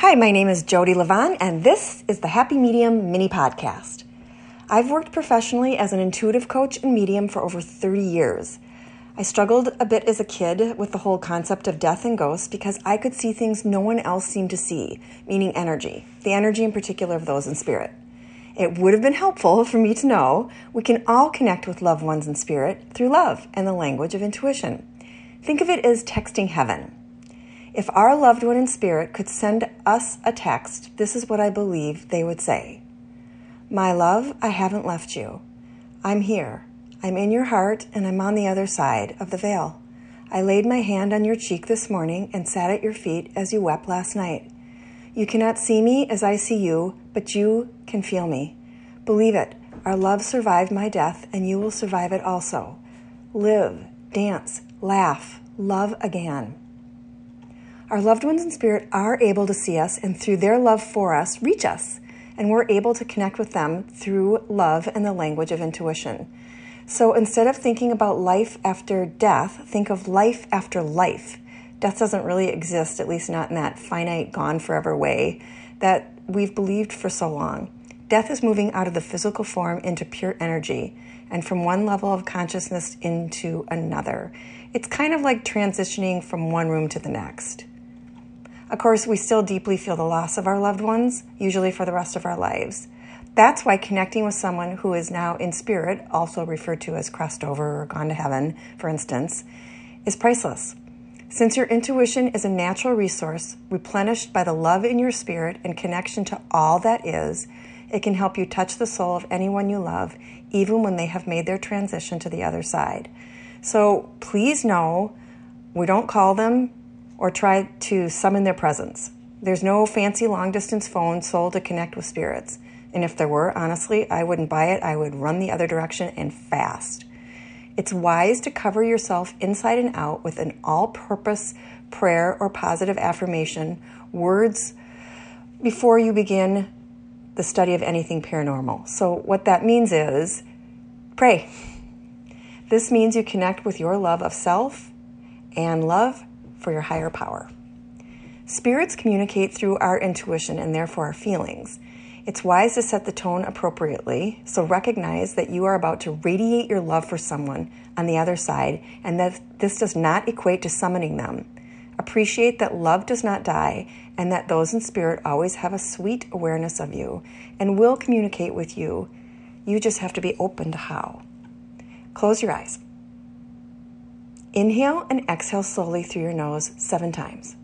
Hi, my name is Jodi Livon, and this is the Happy Medium mini podcast. I've worked professionally as an intuitive coach and medium for over 30 years. I struggled a bit as a kid with the whole concept of death and ghosts because I could see things no one else seemed to see, meaning energy, the energy in particular of those in spirit. It would have been helpful for me to know we can all connect with loved ones in spirit through love and the language of intuition. Think of it as texting heaven. If our loved one in spirit could send us a text, this is what I believe they would say My love, I haven't left you. I'm here. I'm in your heart and I'm on the other side of the veil. I laid my hand on your cheek this morning and sat at your feet as you wept last night. You cannot see me as I see you, but you can feel me. Believe it, our love survived my death and you will survive it also. Live, dance, laugh, love again. Our loved ones in spirit are able to see us and through their love for us, reach us, and we're able to connect with them through love and the language of intuition. So instead of thinking about life after death, think of life after life. Death doesn't really exist, at least not in that finite, gone forever way that we've believed for so long. Death is moving out of the physical form into pure energy and from one level of consciousness into another. It's kind of like transitioning from one room to the next. Of course, we still deeply feel the loss of our loved ones, usually for the rest of our lives. That's why connecting with someone who is now in spirit, also referred to as crossed over or gone to heaven, for instance, is priceless. Since your intuition is a natural resource replenished by the love in your spirit and connection to all that is, it can help you touch the soul of anyone you love, even when they have made their transition to the other side. So please know we don't call them or try to summon their presence. There's no fancy long distance phone sold to connect with spirits. And if there were, honestly, I wouldn't buy it. I would run the other direction and fast. It's wise to cover yourself inside and out with an all purpose prayer or positive affirmation, words before you begin the study of anything paranormal. So, what that means is pray. This means you connect with your love of self and love for your higher power. Spirits communicate through our intuition and therefore our feelings. It's wise to set the tone appropriately, so recognize that you are about to radiate your love for someone on the other side and that this does not equate to summoning them. Appreciate that love does not die and that those in spirit always have a sweet awareness of you and will communicate with you. You just have to be open to how. Close your eyes. Inhale and exhale slowly through your nose seven times.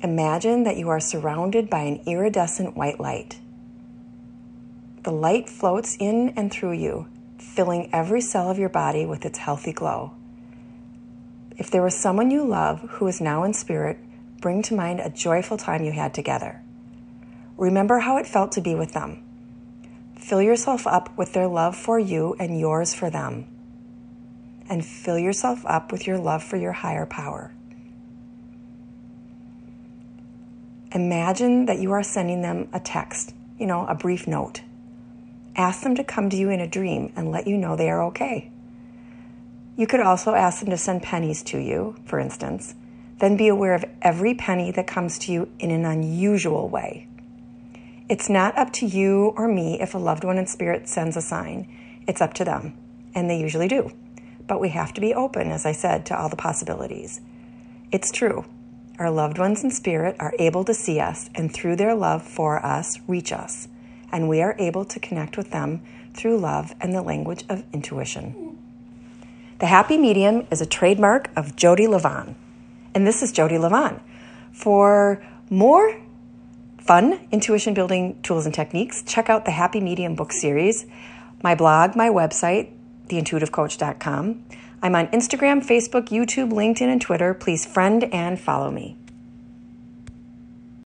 Imagine that you are surrounded by an iridescent white light. The light floats in and through you, filling every cell of your body with its healthy glow. If there was someone you love who is now in spirit, bring to mind a joyful time you had together. Remember how it felt to be with them. Fill yourself up with their love for you and yours for them. And fill yourself up with your love for your higher power. Imagine that you are sending them a text, you know, a brief note. Ask them to come to you in a dream and let you know they are okay. You could also ask them to send pennies to you, for instance. Then be aware of every penny that comes to you in an unusual way. It's not up to you or me if a loved one in spirit sends a sign. It's up to them, and they usually do. But we have to be open, as I said, to all the possibilities. It's true. Our loved ones in spirit are able to see us and through their love for us, reach us. And we are able to connect with them through love and the language of intuition. The Happy Medium is a trademark of Jodi Livon. And this is Jodi Livon. For more fun intuition building tools and techniques, check out the Happy Medium book series, my blog, my website, theintuitivecoach.com. I'm on Instagram, Facebook, YouTube, LinkedIn, and Twitter. Please friend and follow me.